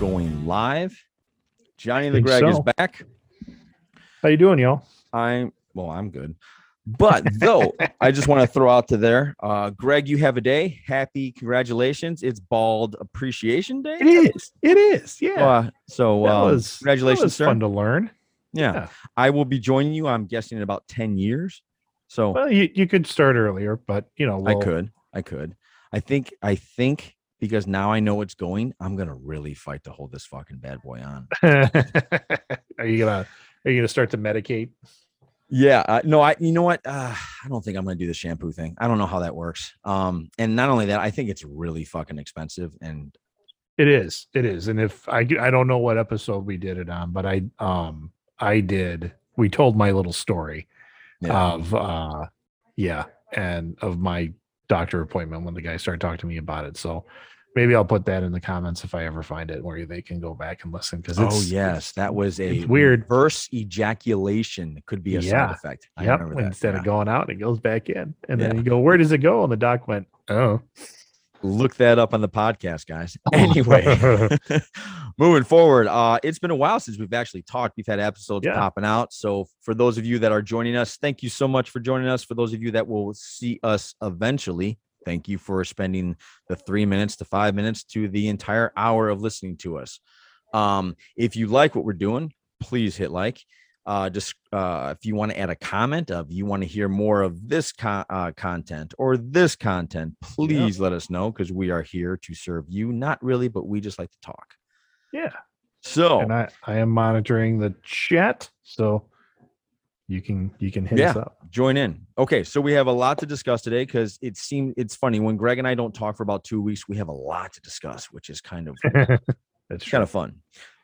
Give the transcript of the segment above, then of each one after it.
going live. Johnny the Greg is back. How you doing, y'all? I'm well, I'm good. But though I just want to throw out to there, uh, Greg, you have a day. Happy congratulations. It's bald appreciation day. It is. It is. Yeah. Uh, so uh, was congratulations, that was sir. fun to learn. yeah. yeah. I will be joining you. I'm guessing in about 10 years. So Well, you, you could start earlier, but you know, I we'll- could. I could. I think I think because now I know it's going, I'm gonna really fight to hold this fucking bad boy on. are you gonna are you gonna start to medicate? Yeah, uh, no, I you know what? Uh, I don't think I'm gonna do the shampoo thing. I don't know how that works. Um, and not only that, I think it's really fucking expensive. And It is. It is. And if I I don't know what episode we did it on, but I um I did. We told my little story yeah, of uh yeah, and of my doctor appointment when the guy started talking to me about it. So maybe I'll put that in the comments if I ever find it where they can go back and listen because oh yes, that was a weird. reverse ejaculation could be a Yeah. side effect. I Yep. remember that. Instead yeah. of going out, it goes back in. And then you go, where does it go? And the doc went, oh. look that up on the podcast, guys. Anyway, moving forward, uh, it's been a while since we've actually talked. We've had episodes Yeah. popping out. So for those of you that are joining us, thank you so much for joining us. For those of you that will see us eventually, thank you for spending the three minutes to five minutes to the entire hour of listening to us. Um, if you like what we're doing, please hit like. Uh, just uh, if you want to add a comment of you want to hear more of this con- uh, content or this content, please let us know because we are here to serve you. Not really, but we just like to talk. Yeah. So And I, I am monitoring the chat. So you can you can hit us Yeah. up. join in. Okay, so we have a lot to discuss today because it seemed it's funny when Greg and I don't talk for about two weeks. We have a lot to discuss, which is kind of That's true. kind of fun.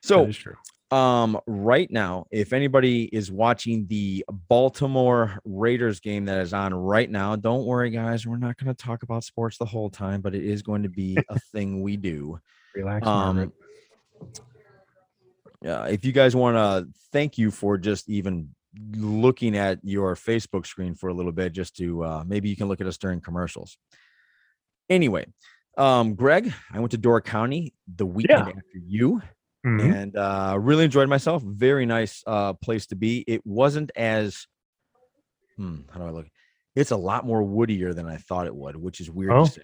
So is true. um right now if anybody is watching the baltimore raiders game that is on right now don't worry guys we're not going to talk about sports the whole time but it is going to be a thing we do Relax. Um uh, if you guys want to thank you for just even looking at your facebook screen for a little bit just to uh maybe you can look at us during commercials anyway um greg i went to door county the weekend Yeah. after you Mhm. and uh really enjoyed myself very nice uh place to be it wasn't as hmm, how do i look it's a lot more woodier than i thought it would which is weird Oh. to say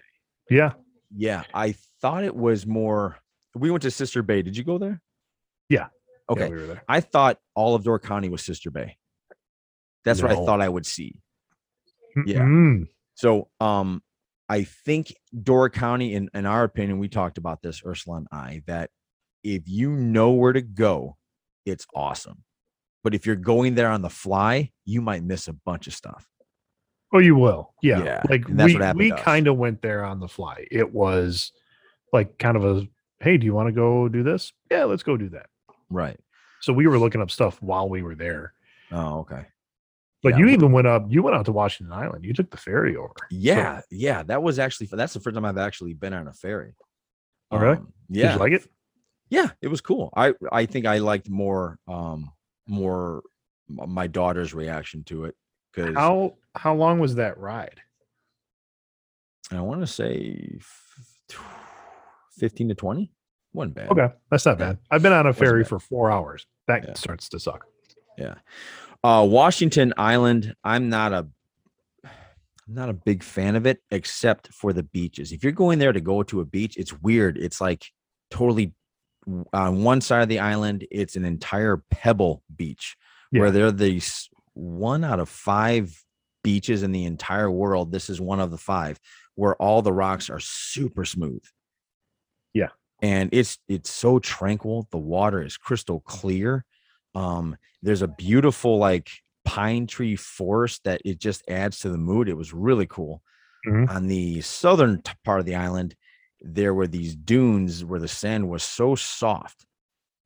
Yeah. yeah i thought it was more we went to sister bay did you go there Yeah. Yeah, okay we were there. i thought all of door county was sister bay that's what i thought i would see Yeah. Mm-mm. so um I think Door County, in, in our opinion, we talked about this, Ursula and I, that if you know where to go, it's awesome. But if you're going there on the fly, you might miss a bunch of stuff. Oh, you will. Yeah. Yeah, Like we we kind of went there on the fly. It was like kind of a hey, do you want to go do this? Yeah, let's go do that. Right. So we were looking up stuff while we were there. Oh, okay. But Yeah, you even went up. You went out to Washington Island. You took the ferry over. So- Yeah. yeah. That was actually, that's the first time I've actually been on a ferry. Oh. Um, Did yeah. you like it? yeah it was cool i i think i liked more um more my daughter's reaction to it because How how long was that ride? i want to say 15 to 20 wasn't bad Okay, that's not bad. I've been on a ferry for four hours. That Yeah. starts to suck. yeah uh washington island i'm not a i'm not a big fan of it except for the beaches if you're going there to go to a beach it's weird it's like totally on one side of the island it's an entire pebble beach where Yeah. they're these one out of five beaches in the entire world this is one of the five where all the rocks are super smooth. And it's it's so tranquil the water is crystal clear um there's a beautiful like pine tree forest that it just adds to the mood it was really cool. Mhm. on the southern part of the island there were these dunes where the sand was so soft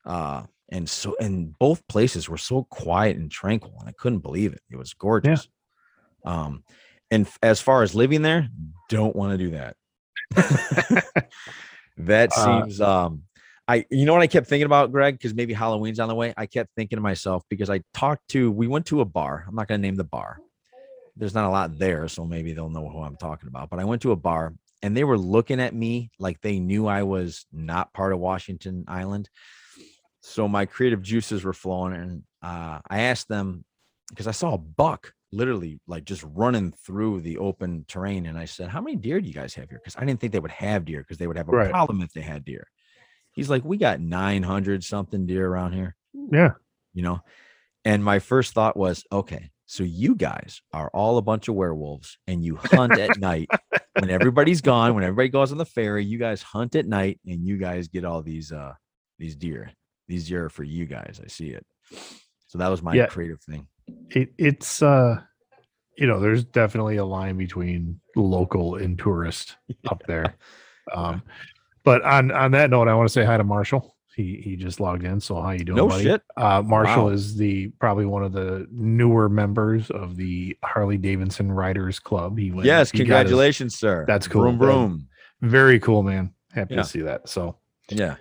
uh and so and both places were so quiet and tranquil and i couldn't believe it it was gorgeous. Um and as far as living there don't want to do that that Uh, seems um I you know what I kept thinking about, Greg, because maybe Halloween's on the way. I kept thinking to myself because I talked to we went to a bar. I'm not gonna name the bar. There's not a lot there, so maybe they'll know who I'm talking about. But I went to a bar and they were looking at me like they knew I was not part of Washington Island. So my creative juices were flowing, and uh, I asked them because I saw a buck literally like just running through the open terrain, and I said, "How many deer do you guys have here?" Because I didn't think they would have deer because they would have a Right. problem if they had deer. He's like, "We got nine hundred something deer around here." Yeah. you know and my first thought was okay so you guys are all a bunch of werewolves and you hunt at night when everybody's gone when everybody goes on the ferry you guys hunt at night and you guys get all these uh these deer these deer are for you guys i see it so that was my Yeah. creative thing It, it's uh you know, there's definitely a line between local and tourist up there. Um but on on that note, I want to say hi to Marshall. He he just logged in. So how you doing, no buddy? shit Uh, Marshall Wow. is the probably one of the newer members of the Harley Davidson Riders Club. He went, yes he got his- congratulations sir That's cool. broom broom very cool, man. Happy Yeah. to see that. So yeah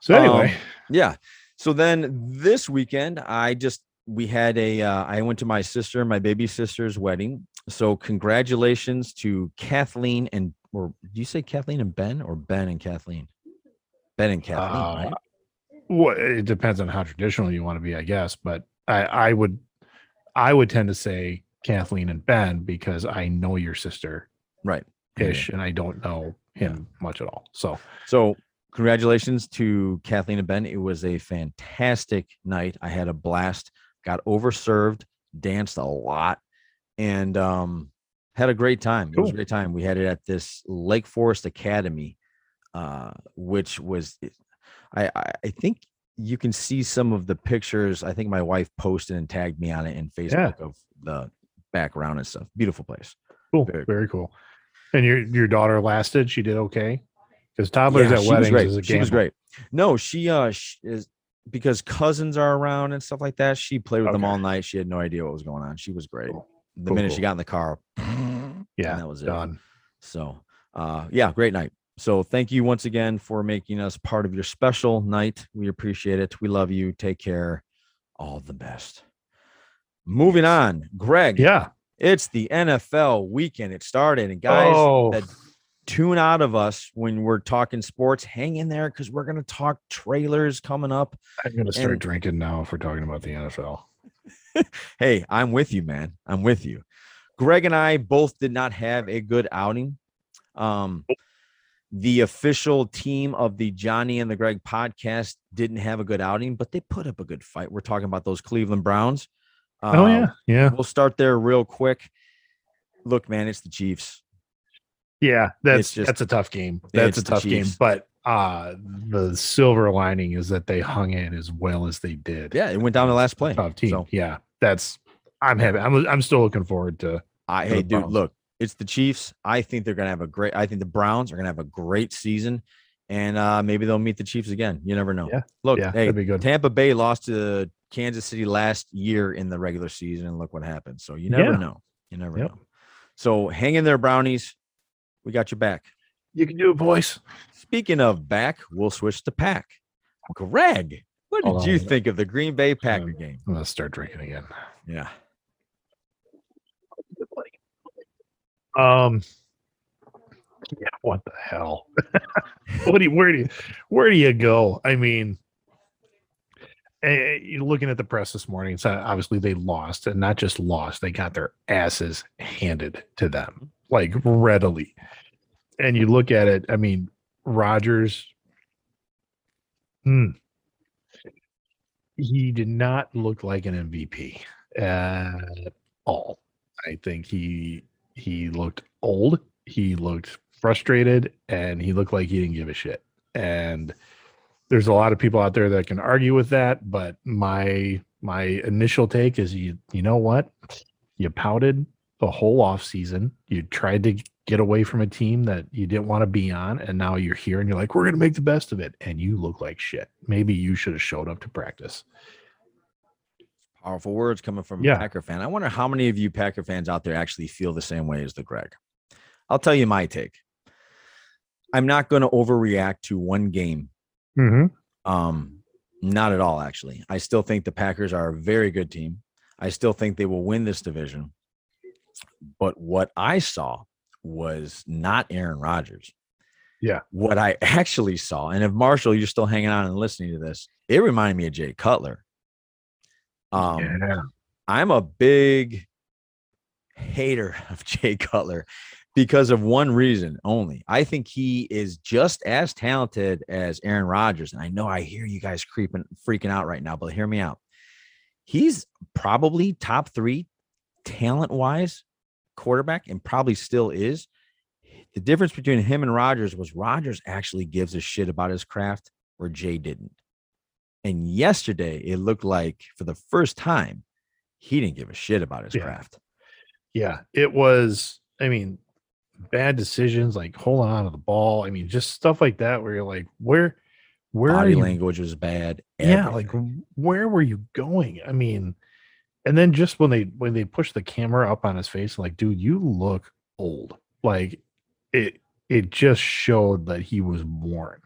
so anyway, Um, yeah. So then this weekend, I just we had a uh, I went to my sister, my baby sister's wedding. So congratulations to Kathleen and or do you say Kathleen and Ben or Ben and Kathleen? Ben and Kathleen, Uh, right? well, it depends on how traditional you want to be, I guess. But I, I would, I would tend to say Kathleen and Ben because I know your sister Right. Yeah. ish, and I don't know him much at all. So So congratulations to Kathleen and Ben. It was a fantastic night. I had a blast. Got overserved, danced a lot, and um, had a great time. It was a great time. We had it at this Lake Forest Academy, uh, which was, I, I I think you can see some of the pictures. I think my wife posted and tagged me on it in Facebook of the background and stuff. Beautiful place. cool, Very very, cool. And your your daughter lasted; she did okay. Because toddlers Yeah, at she weddings was great. is a She was great. No, she uh sh is because cousins are around and stuff like that. She played with them all night. She had no idea what was going on. She was great. Cool. The Cool, minute she got in the car, and Yeah, that was it. done. So, uh, yeah, great night. So, thank you once again for making us part of your special night. We appreciate it. We love you. Take care. All the best. Moving on, Greg. Yeah. It's the NFL weekend. It started, and guys, oh, that tune out of us when we're talking sports. Hang in there because we're going to talk trailers coming up. I'm gonna start and- drinking now if we're talking about the NFL. Hey, I'm with you, man. I'm with you. Greg and I both did not have a good outing. Um, the official team of the Johnny and the Greg podcast didn't have a good outing, but they put up a good fight. We're talking about those Cleveland Browns. oh Uh, yeah, yeah. We'll start there real quick. Look, man, it's the Chiefs. Yeah, that's just- that's a tough game. That's a tough game. But uh the silver lining is that they hung in as well as they did. Yeah, it went down to last play. Tough team. So yeah, that's I'm happy. I'm I'm still looking forward to. I hey dude, look, it's the Chiefs. I think they're gonna have a great. I think the Browns are gonna have a great season, and uh maybe they'll meet the Chiefs again. You never know. Yeah, Look, yeah, hey, be good. Tampa Bay lost to Kansas City last year in the regular season, and look what happened. So you never Yeah. know. You never Yep. know. So hang in there, Brownies. We got your back. You can do it, boys. Speaking of back, we'll switch to pack. Greg, what did you think of the Green Bay Packer Um, game? I'm gonna start drinking again. Yeah. Um. Yeah, what the hell? what do you, where do you, where do you go? I mean, eh, you're looking at the press this morning. So obviously they lost, and not just lost, they got their asses handed to them like readily. And you look at it. I mean, Rodgers. Hmm. He did not look like an MVP at all. I think he he looked old, he looked frustrated, and he looked like he didn't give a shit. And there's a lot of people out there that can argue with that, but my my initial take is you you know what? You pouted the whole off season. You tried to get away from a team that you didn't want to be on, and now you're here and you're like, we're gonna make the best of it, and you look like shit. Maybe you should have showed up to practice. Powerful words coming from Yeah. a Packer fan. I wonder how many of you Packer fans out there actually feel the same way as the Greg. I'll tell you my take. I'm not going to overreact to one game. Mm-hmm. Um, not at all, actually. I still think the Packers are a very good team. I still think they will win this division. But what I saw was not Aaron Rodgers. Yeah. What I actually saw, and if Marshall, you're still hanging on and listening to this, it reminded me of Jay Cutler. Um, yeah. I'm a big hater of Jay Cutler because of one reason only. I think he is just as talented as Aaron Rodgers. And I know I hear you guys creeping, freaking out right now, but hear me out. He's probably top three talent wise quarterback and probably still is. The difference between him and Rodgers was Rodgers actually gives a shit about his craft where Jay didn't. And yesterday, it looked like for the first time, he didn't give a shit about his Yeah. craft. Yeah. It was, I mean, bad decisions like holding on to the ball. I mean, just stuff like that where you're like, where, where are Body language was bad. Yeah. Like, where were you going? I mean, and then just when they when they push the camera up on his face, like, dude, you look old. Like it it just showed that he was worn.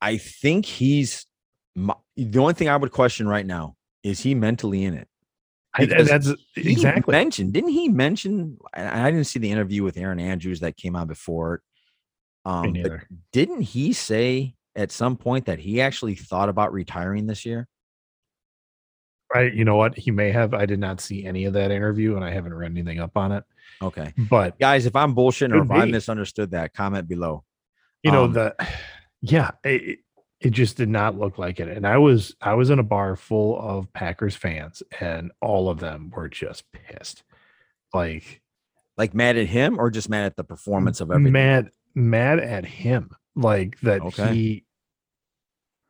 I think he's my, the only thing I would question right now is he mentally in it. I, Because that's He exactly mentioned, didn't he mention? I I didn't see the interview with Erin Andrews that came out before. Um, didn't he say at some point that he actually thought about retiring this year? I, you know what? He may have. I did not see any of that interview, and I haven't read anything up on it. Okay, But guys, if I'm bullshitting or if Could I misunderstood that, comment below. you know Um, the, yeah, it, it just did not look like it. And I was I was in a bar full of Packers fans, and all of them were just pissed. Like Like mad at him or just mad at the performance of everything? mad mad at him like that Okay. he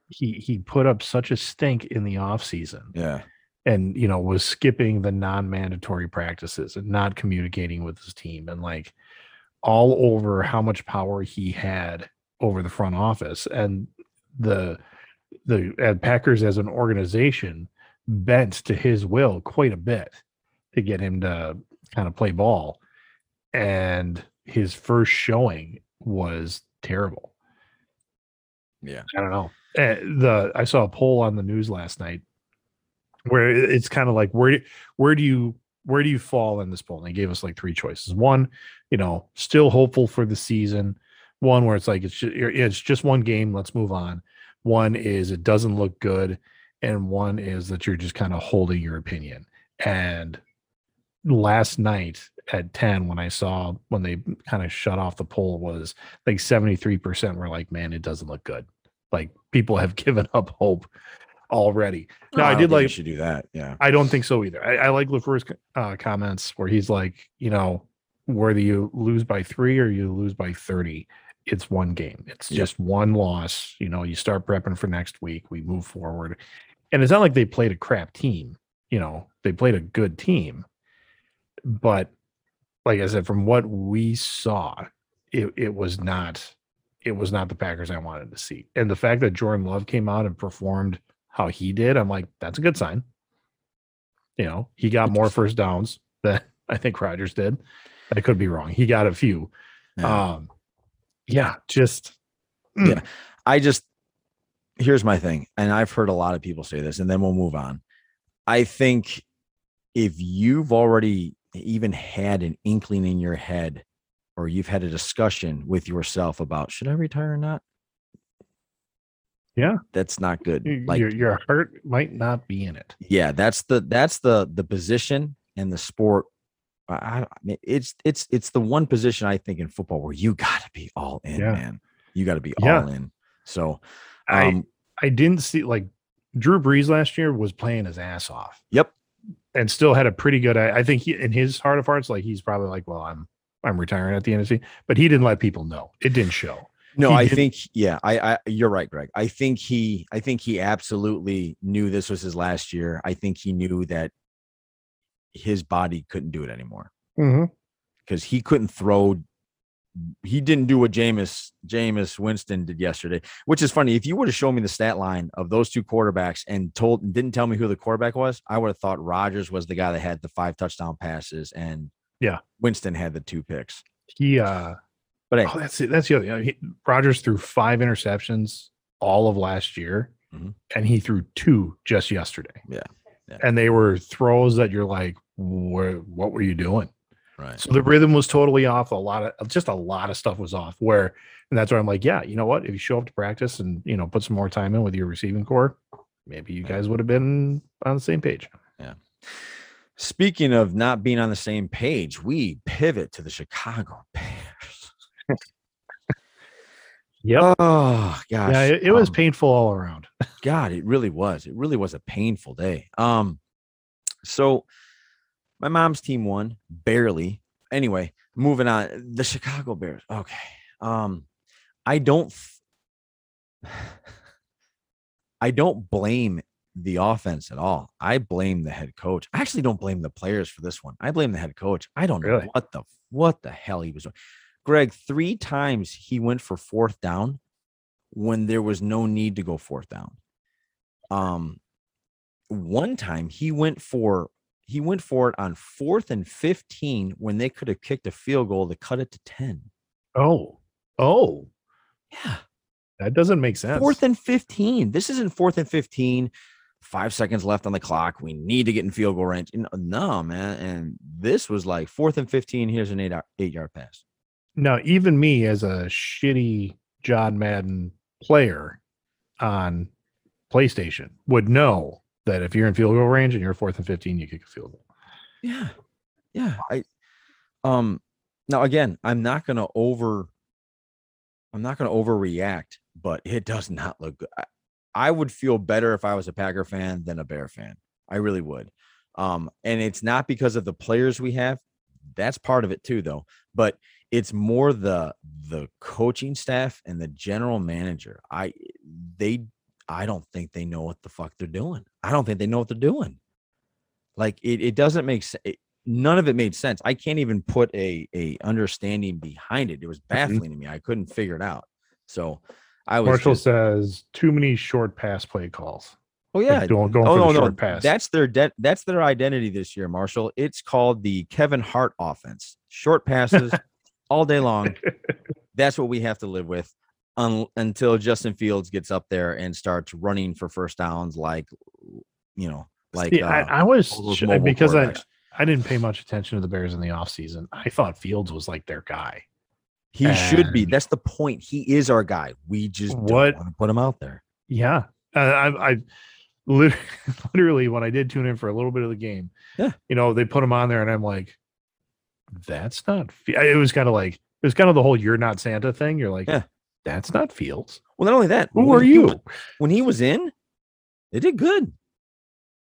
he he put up such a stink in the off season Yeah, and you know was skipping the non-mandatory practices and not communicating with his team and like all over how much power he had over the front office and the the uh, Packers as an organization bent to his will quite a bit to get him to kind of play ball and his first showing was terrible yeah. I don't know. Uh, the I saw a poll on the news last night where it's kind of like where where do you where do you fall in this poll? And they gave us like three choices. One, you know, still hopeful for the season. One where it's like it's just, it's just one game. Let's move on. One is it doesn't look good, and one is that you're just kind of holding your opinion. And last night at 10 when i saw when they kind of shut off the poll was like 73% were like man it doesn't look good like people have given up hope already. No, i, don't did think you like should do that. Yeah, i don't think so either. I, I like lafleur's uh, comments where he's like you know whether you lose by three or you lose by 30 it's one game. It's Yep. just one loss. You know you start prepping for next week. We move forward. And it's not like they played a crap team you know they played a good team. But like I said, from what we saw, it, it was not it was not the Packers I wanted to see. And the fact that Jordan Love came out and performed how he did, I'm like, that's a good sign. You know, he got more first downs than I think Rodgers did. I could be wrong. He got a few. Yeah. Um, yeah, just mm, Yeah. I just here's my thing, and I've heard a lot of people say this, and then we'll move on. I think if you've already even had an inkling in your head, or you've had a discussion with yourself about should I retire or not, Yeah. that's not good. Like, your your heart might not be in it. yeah, that's the that's the the position and the sport. I, I I mean, it's it's it's the one position I think in football where you got to be all in, Yeah. man. You got to be Yeah. all in. So, I um, I didn't see like Drew Brees last year was playing his ass off. Yep. And still had a pretty good. I, I think he in his heart of hearts, like he's probably like, well, I'm I'm retiring at the end of the season. But he didn't let people know. It didn't show. No, I did- think yeah, I, I you're right, Greg. I think he I think he absolutely knew this was his last year. I think he knew that his body couldn't do it anymore Mm-hmm. because he couldn't throw. He didn't do what Jameis Jameis Winston did yesterday, which is funny. If you would have shown me the stat line of those two quarterbacks and told didn't tell me who the quarterback was, I would have thought Rodgers was the guy that had the five touchdown passes and Yeah. Winston had the two picks. He uh But hey, oh, that's it. That's the other. He, Rodgers threw five interceptions all of last year, Mhm. and he threw two just yesterday. Yeah. Yeah. And they were throws that you're like, Where, what were you doing? Right. So the rhythm was totally off. A lot of just a lot of stuff was off. Where and that's where I'm like, yeah, you know what? If you show up to practice and you know put some more time in with your receiving corps, maybe you guys would have been on the same page. Yeah. Speaking of not being on the same page, we pivot to the Chicago Bears. Yep. Oh gosh. yeah, it, it was um, painful all around. God, it really was. It really was a painful day. Um, so my mom's team won barely. Anyway, moving on. The Chicago Bears. Okay. Um, I don't. I don't blame the offense at all. I blame the head coach. I actually don't blame the players for this one. I blame the head coach. I don't know what the what the hell he was doing. Greg, three times he went for fourth down when there was no need to go fourth down. Um, one time he went for he went for it on fourth and 15 when they could have kicked a field goal to cut it to 10. Oh, oh, Yeah. that doesn't make sense. Fourth and 15. This isn't fourth and 15. Five seconds left on the clock. We need to get in field goal range. No, man. And this was like fourth and 15. Here's an eight, eight yard pass. Now, even me as a shitty John Madden player on PlayStation would know that if you're in field goal range and you're fourth and 15, you kick a field goal. Yeah. Yeah. I um now again, I'm not gonna over I'm not gonna overreact, but it does not look good. I, I would feel better if I was a Packer fan than a Bear fan. I really would. Um, and it's not because of the players we have. That's part of it too, though. But it's more the the coaching staff and the general manager. I they I don't think they know what the fuck they're doing. I don't think they know what they're doing. Like it, it doesn't make sense. None of it made sense. I can't even put a a understanding behind it. It was mm-hmm. baffling to me. I couldn't figure it out. So I was Marshall just, says too many short pass play calls. oh yeah, Like going, going oh for no the no short pass. that's their de- that's their identity this year, Marshall. It's called the Kevin Hart offense. Short passes all day long. That's what we have to live with un- until Justin Fields gets up there and starts running for first downs like you know like See, uh, I, I was all those sh- mobile because I. I didn't pay much attention to the Bears in the offseason. I thought Fields was like their guy. He should be. That's the point. He is our guy. We just What- don't want to put him out there. Yeah. Uh, I, I lit- literally, when I did tune in for a little bit of the game, Yeah. you know, they put him on there and I'm like, that's not, Fi-" it was kind of like, it was kind of the whole you're not Santa thing. You're like, Yeah. that's not Fields. Well, not only that, Who are you? was- when he was in, they did good.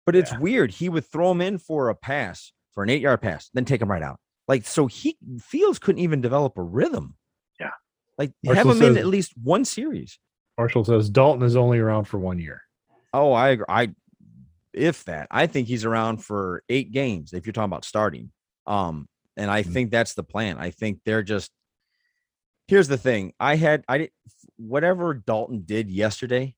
But it's Yeah. weird. He would throw him in for a pass, for an eight yard pass, then take him right out. Like, so he Fields couldn't even develop a rhythm. Yeah. Like, have Marshall him in at least one series. Marshall says Dalton is only around for one year. Oh, I agree. I, if that, I think he's around for eight games if you're talking about starting. Um, and I Mhm. think that's the plan. I think they're just. Here's the thing. I had I did whatever Dalton did yesterday.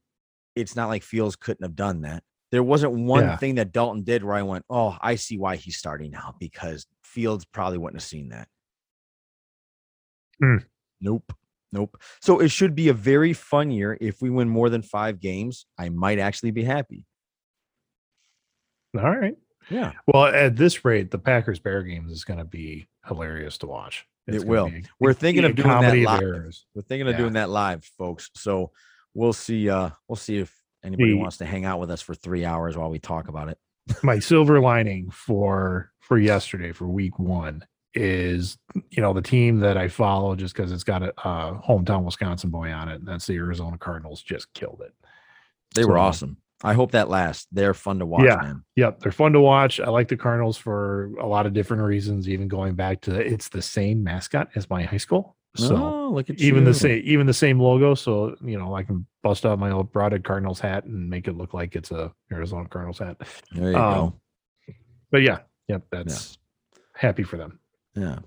It's not like Fields couldn't have done that. There wasn't one Yeah. thing that Dalton did where I went, "Oh, I see why he's starting now," because Fields probably wouldn't have seen that. Hmm. Nope. Nope. So it should be a very fun year. If we win more than five games, I might actually be happy. All right. Yeah. Well, at this rate, the Packers Bear games is going to be hilarious to watch. It's It will. a- We're thinking of doing that live. We're thinking of Yeah. doing that live, folks. So we'll see. Uh, we'll see if anybody The- wants to hang out with us for three hours while we talk about it. my silver lining for for yesterday for week one is you know the team that I follow just because it's got a, uh hometown Wisconsin boy on it. And that's the Arizona Cardinals. Just killed it. They were awesome. I hope that lasts. They're fun to watch, Yeah. man. Yep, they're fun to watch. I like the Cardinals for a lot of different reasons. Even going back to it's the same mascot as my high school. So oh, look at even you. the same even the same logo. So you know I can bust out my old Brodhead Cardinals hat and make it look like it's a Arizona Cardinals hat. There you Um, But yeah, yep, that's happy for them. Yeah.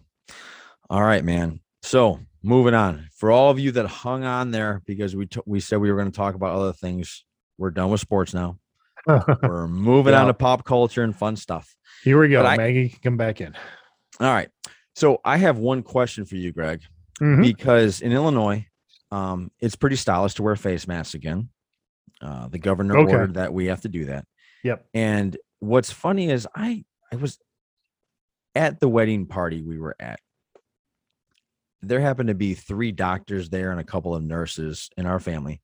All right, man. So moving on. For all of you that hung on there because we t- we said we were going to talk about other things, we're done with sports now. We're moving on to pop culture and fun stuff. Here we go. I- Maggie can come back in. All right. So I have one question for you, Greg. Mhm. because in Illinois, um, it's pretty stylish to wear face masks again. Uh, the governor Okay. ordered that we have to do that. Yep. And what's funny is I I was at the wedding party we were at, there happened to be three doctors there and a couple of nurses in our family.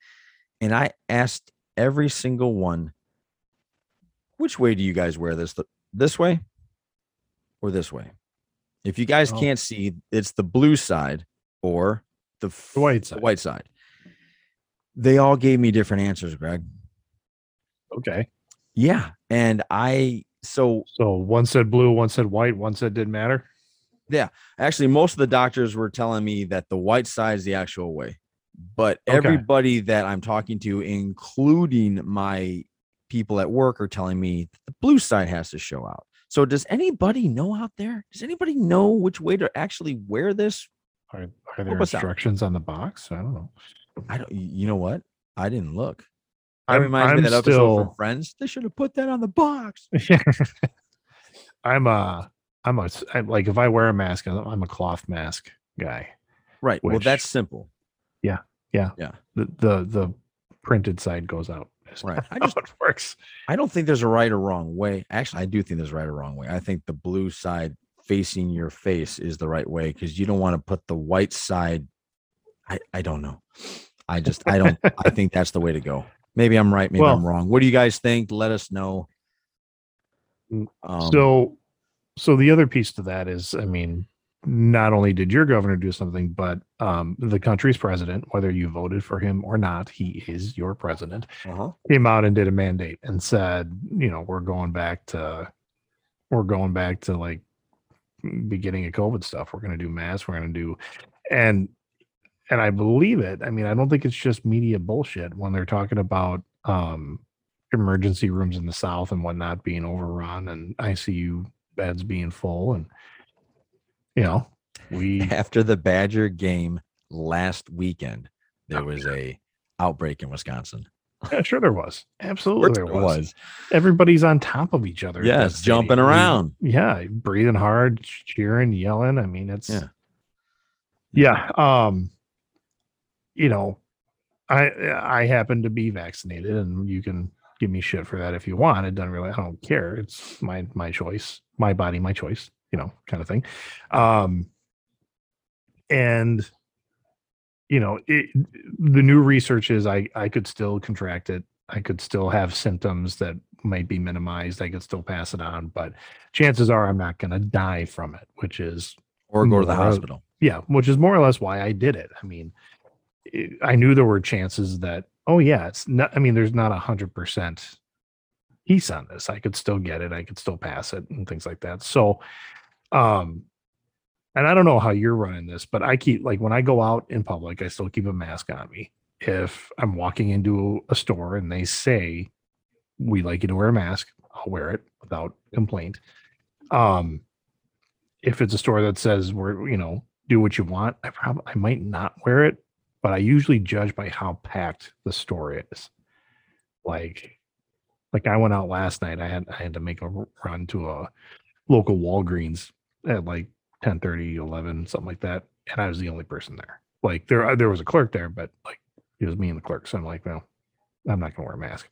And I asked every single one, which way do you guys wear this? This way or this way? If you guys Oh. can't see, it's the blue side or the, The white the side. white side. They all gave me different answers, Greg. Okay. Yeah. And I, so So one said blue, one said white, one said didn't matter. Yeah, actually, most of the doctors were telling me that the white side is the actual way. But Okay. everybody that I'm talking to, including my people at work, are telling me the blue side has to show out. So, does anybody know out there? Does anybody know which way to actually wear this? Are, are there out. instructions on the box? I don't know. I don't. You know what? I didn't look. That I'm- reminds me I'm of that episode still- from Friends. They should have put that on the box. Uh, I'm a, I'm a, I'm like if I wear a mask, I'm I'm a cloth mask guy. Right. well, that's simple. The the the printed side goes out. That's Right. I just- works. I don't think there's a right or wrong way. Actually, I do think there's a right or wrong way. I think the blue side facing your face is the right way because you don't want to put the white side. I, I don't know. I just I don't I think that's the way to go. Maybe I'm right, maybe I'm wrong. What do you guys think? Let us know. Mm, Um, so so the other piece to that is i mean not only did your governor do something but um the country's president whether you voted for him or not he is your president uh-huh. came out and did a mandate and said you know we're going back to we're going back to like beginning of covid stuff we're going to do masks we're going to do and and i believe it i mean i don't think it's just media bullshit when they're talking about um emergency rooms in the south and whatnot being overrun and icu beds being full and you know we after the Badger game last weekend, there Oh, was a outbreak in Wisconsin. yeah, sure there was. Absolutely there course was. everybody's on top of each other Yes, jumping around. yeah breathing hard cheering yelling. I mean it's Yeah. yeah um you know i i happen to be vaccinated and you can give me shit for that if you want. It doesn't really i don't care. It's my my choice. My body my choice you know kind of thing. Um and you know it, the new research is i i could still contract it. I could still have symptoms that might be minimized. I could still pass it on but chances are i'm not going to die from it which is Or go to the hospital. yeah which is more or less why i did it. I mean it, i knew there were chances that oh yeah it's not i mean there's not a hundred percent piece on this. I could still get it. I could still pass it and things like that. So um and i don't know how you're running this but i keep like when i go out in public i still keep a mask on me. If i'm walking into a store and they say we like you to wear a mask i'll wear it without complaint. Um if it's a store that says we're you know do what you want i probably i might not wear it but i usually judge by how packed the store is. Like like i went out last night i had i had to make a run to a local walgreens at like 10 30, 11 something like that and i was the only person there like there there was a clerk there but like it was me and the clerk so i'm like no i'm not gonna wear a mask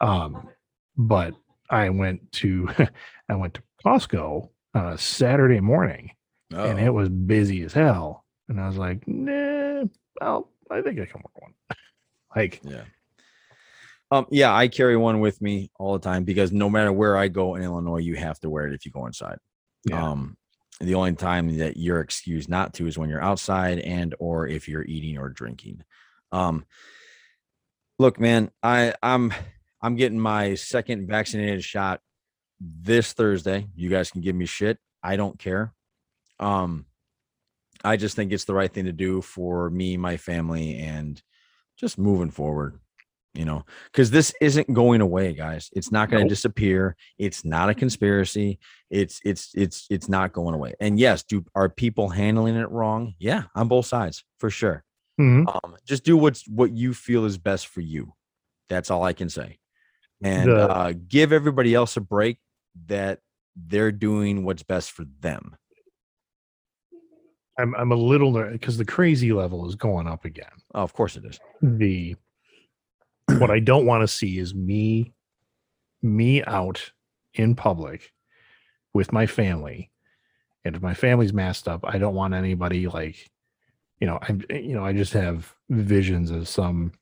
um but i went to i went to costco on a saturday morning and Oh. it was busy as hell. And I was like, nah, well, I think I can wear one. like, Yeah. Um, yeah, I carry one with me all the time because no matter where I go in Illinois, you have to wear it if you go inside. yeah, Um, the only time that you're excused not to is when you're outside and or if you're eating or drinking. Um, look, man, I I'm I'm getting my second vaccinated shot this Thursday. You guys can give me shit. I don't care. Um, I just think it's the right thing to do for me, my family, and just moving forward. You know, because this isn't going away, guys. It's not going to Nope. disappear. It's not a conspiracy. It's it's it's it's not going away. And yes, do are people handling it wrong? Yeah, on both sides for sure. Mhm. Um, just do what's what you feel is best for you. That's all I can say. And The- uh, give everybody else a break that they're doing what's best for them. I'm I'm a little nervous because the crazy level is going up again. Oh, of course it is. The what I don't want to see is me me out in public with my family And if my family's masked up, I don't want anybody like, you know, I'm, you know, I just have visions of some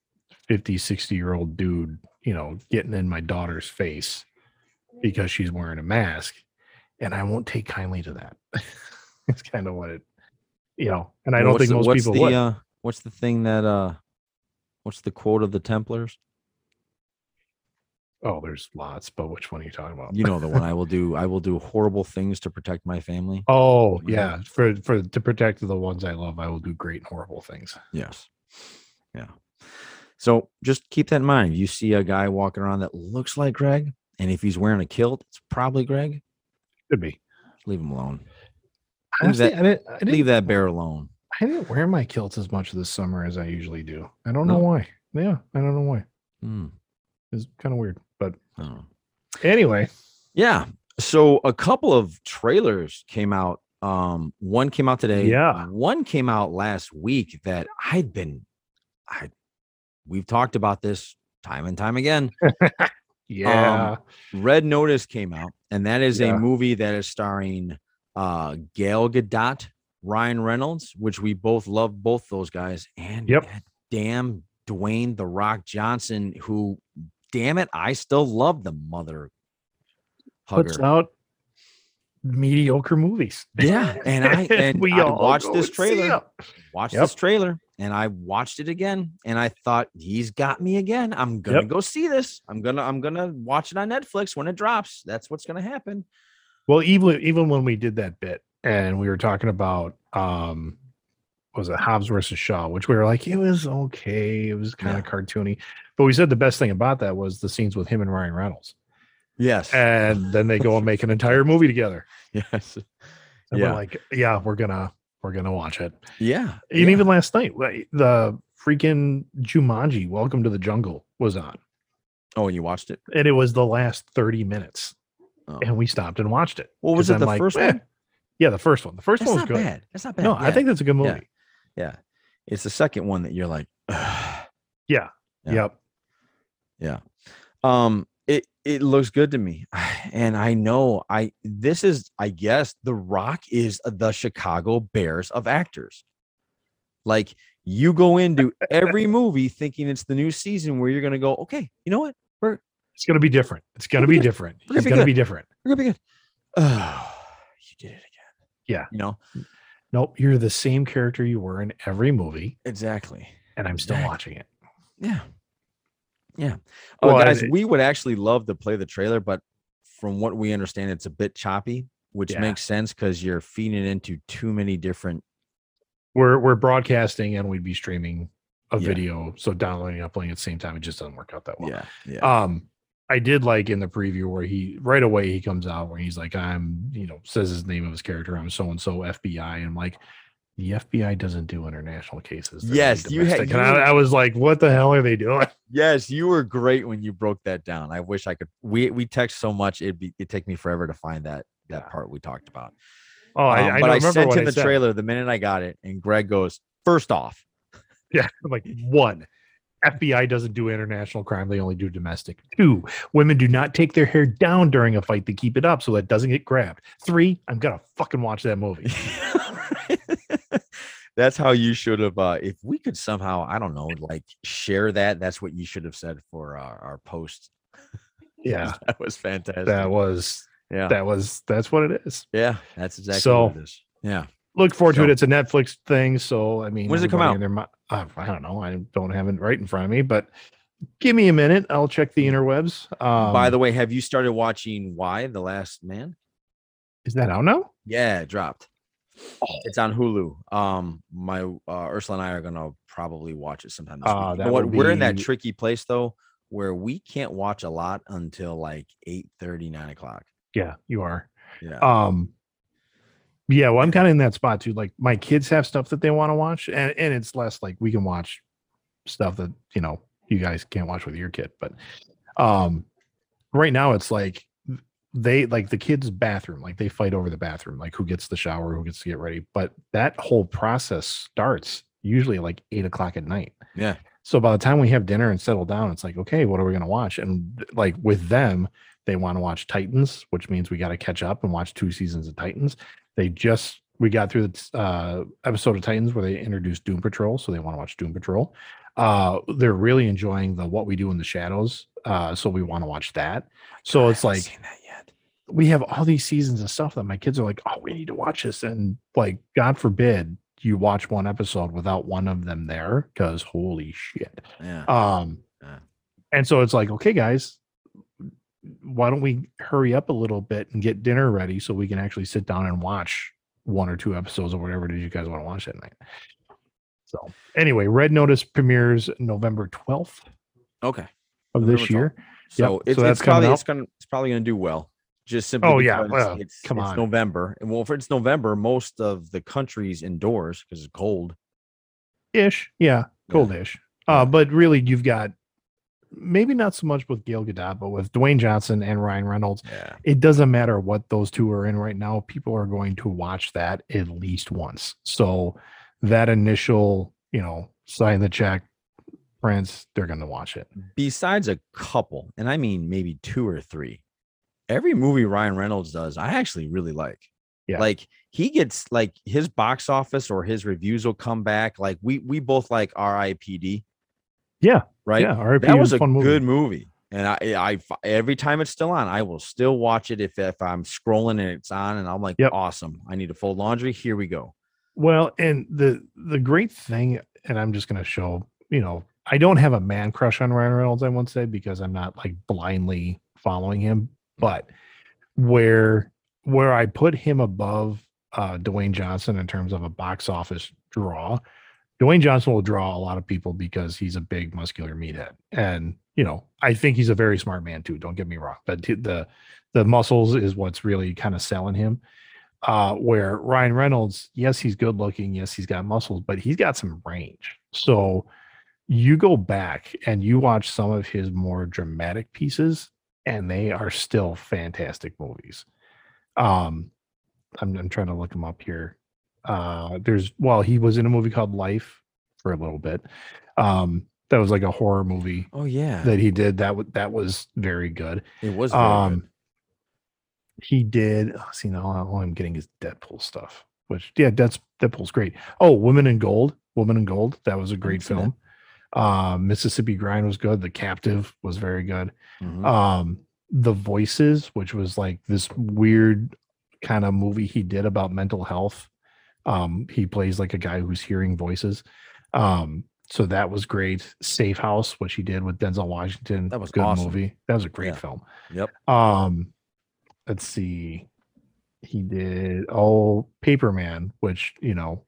50, 60 year old dude, you know, getting in my daughter's face because she's wearing a mask. And I won't take kindly to that. it's kind of what it, you know, and I don't think the- most what's people the, would. Uh, what's the thing that uh, what's the quote of the Templars? oh, there's lots, but which one are you talking about? You know the one. I will do. I will do horrible things to protect my family. Oh Yeah. for for to protect the ones I love, I will do great and horrible things. Yes. Yeah. So just keep that in mind. You see a guy walking around that looks like Greg, and if he's wearing a kilt, it's probably Greg. Should be. Leave him alone. Leave Honestly, that- I didn't. I didn't, Leave that bear alone. I didn't wear my kilts as much this summer as I usually do. I don't know No. why. Yeah, I don't know why. Hmm, It's kind of weird, but I don't know. anyway, Yeah. So a couple of trailers came out. Um, one came out today. Yeah. One came out last week that I'd been I we've talked about this time and time again. yeah, Red Notice came out, and that is Yeah. a movie that is starring uh Gail Gadot, Ryan Reynolds, which we both love both those guys, and Yep. damn Dwayne the Rock Johnson, who damn it, I still love the mother hugger. puts out mediocre movies. Yeah, and I and we I all watched this trailer. 'em. Watched Yep. this trailer, and I watched it again, and I thought he's got me again. I'm gonna Yep. go see this. I'm gonna I'm gonna watch it on Netflix when it drops. That's what's gonna happen. Well, even even when we did that bit and we were talking about um was it Hobbs versus Shaw, which we were like, it was okay, it was kind of cartoony. But we said the best thing about that was the scenes with him and Ryan Reynolds. Yes. And then they go and make an entire movie together. yes. And Yeah. we're like, yeah, we're gonna we're gonna watch it. Yeah. And yeah. even last night, the freaking Jumanji, Welcome to the Jungle, was on. oh, and you watched it. And it was the last 30 minutes. Oh. And we stopped and watched it. What was it? I'm The like, first "Eh." one. Yeah, the first one. The first That's one was good. bad. That's not bad. No, I think that's a good movie. Yeah. It's the second one that you're like. Yeah. Yeah. Yep. Yeah. Um it it looks good to me. And I know I this is I guess The Rock is the Chicago Bears of actors. Like you go into every movie thinking it's the new season where you're going to go, "Okay, you know what? We're It's gonna be different. It's gonna be be different. Gonna It's be gonna good. be different. we're to be good." Oh, you did it. Yeah. You know? Nope. You're the same character you were in every movie, Exactly. and I'm still Exactly. watching it. Yeah. Yeah. Oh, Well, guys, I- we would actually love to play the trailer, but from what we understand, it's a bit choppy, which Yeah. makes sense because you're feeding into too many different. We're we're broadcasting and we'd be streaming a Yeah. video. So downloading and uploading at the same time, it just doesn't work out that well. Yeah. Yeah. Um, I did like in the preview where he right away he comes out where he's like, I'm, you know, says his name of his character, I'm so and so FBI. And I'm like, the FBI doesn't do international cases. they're Yes, you had- domestic." And you- I, I was like, what the hell are they doing? yes, you were great when you broke that down. I wish I could. We we text so much it'd be it'd take me forever to find that that Yeah. part we talked about. Oh, I, Um, I but I sent him I the said. trailer the minute I got it, and Greg goes, first off, Yeah, I'm like one, FBI doesn't do international crime; they only do domestic. Two, women do not take their hair down during a fight; they keep it up so that doesn't get grabbed. Three, I'm gonna fucking watch that movie. that's how you should have uh if we could somehow i don't know like share that that's what you should have said for our, our post Yeah, that was fantastic that was yeah that was that's what it is. yeah that's exactly So- what it is yeah Look forward to it. It's a Netflix thing, so I mean, When does it come out? their uh, I don't know. I don't have it right in front of me, but give me a minute. I'll check the interwebs. Um, by the way have you started watching Y the last man is that out now? yeah it dropped Oh. it's on hulu um my uh ursula and i are gonna probably watch it sometime this Ah, week. You that know what will we're in that tricky place though where we can't watch a lot until like 8 30, 9 o'clock Yeah, you are. yeah Um, yeah, well, I'm kind of in that spot too. Like my kids have stuff that they want to watch, and and it's less like we can watch stuff that you know you guys can't watch with your kid. But um, right now it's like they like the kids' bathroom, like they fight over the bathroom, like who gets the shower, who gets to get ready. But that whole process starts usually at like eight o'clock at night. yeah So by the time we have dinner and settle down, it's like, okay, what are we going to watch? And like with them, They want to watch Titans, which means we got to catch up and watch two seasons of Titans. They just we got through the uh, episode of Titans where they introduced Doom Patrol, so they want to watch Doom Patrol. Uh, they're really enjoying the What We Do in the Shadows, uh, so we want to watch that. So God, it's like seen that yet. we have all these seasons of stuff that my kids are like, oh, we need to watch this. And like, God forbid you watch one episode without one of them there because holy shit. Yeah. Um, Yeah. and so it's like, okay, guys, why don't we hurry up a little bit and get dinner ready so we can actually sit down and watch one or two episodes or whatever it is you guys want to watch that night. So anyway, Red Notice premieres November 12th okay. of November this year. So Yep, it's, so it's probably it's gonna it's probably gonna do well. Just simply Oh, yeah, well, it's, come it's on. November. And well, if it's November, most of the country's indoors because it's cold. ish. Yeah, coldish. Yeah. Uh, but really, you've got maybe not so much with Gal Gadot, but with Dwayne Johnson and Ryan Reynolds. Yeah. It doesn't matter what those two are in right now. People are going to watch that at least once. So that initial, you know, sign the check, Prince, they're going to watch it. Besides a couple, and I mean maybe two or three, every movie Ryan Reynolds does, I actually really like. Yeah. Like he gets like his box office or his reviews will come back. Like we we both like R.I.P.D. Yeah, Right. Yeah, RIP that was a movie. good movie. And I, I, I- every time it's still on, I will still watch it if if I'm scrolling and it's on, and I'm like, Yep. awesome. I need to fold laundry. Here we go. Well, and the the great thing, and I'm just going to show, you know, I don't have a man crush on Ryan Reynolds. I won't say because I'm not like blindly following him, but where where I put him above uh, Dwayne Johnson in terms of a box office draw, Dwayne Johnson will draw a lot of people because he's a big muscular meathead, and you know, I think he's a very smart man too. Don't get me wrong, but the the muscles is what's really kind of selling him uh, where Ryan Reynolds, yes, he's good looking, yes, he's got muscles, but he's got some range. So you go back and you watch some of his more dramatic pieces, and they are still fantastic movies. Um, I'm, I'm trying to look him up here. Uh, there's well, he was in a movie called Life for a little bit. Um, that was like a horror movie Oh yeah, that he did. That w- that was very good it was very um good. he did oh, see now all i'm getting is deadpool stuff which yeah that's deadpool's great oh women in gold woman in gold that was a great film uh mississippi grind was good the captive was very good Mhm. um the voices which was like this weird kind of movie he did about mental health um he plays like a guy who's hearing voices um so that was great safe house which he did with denzel washington That was good awesome. movie that was a great Yeah. film Yep. um let's see he did oh paperman which you know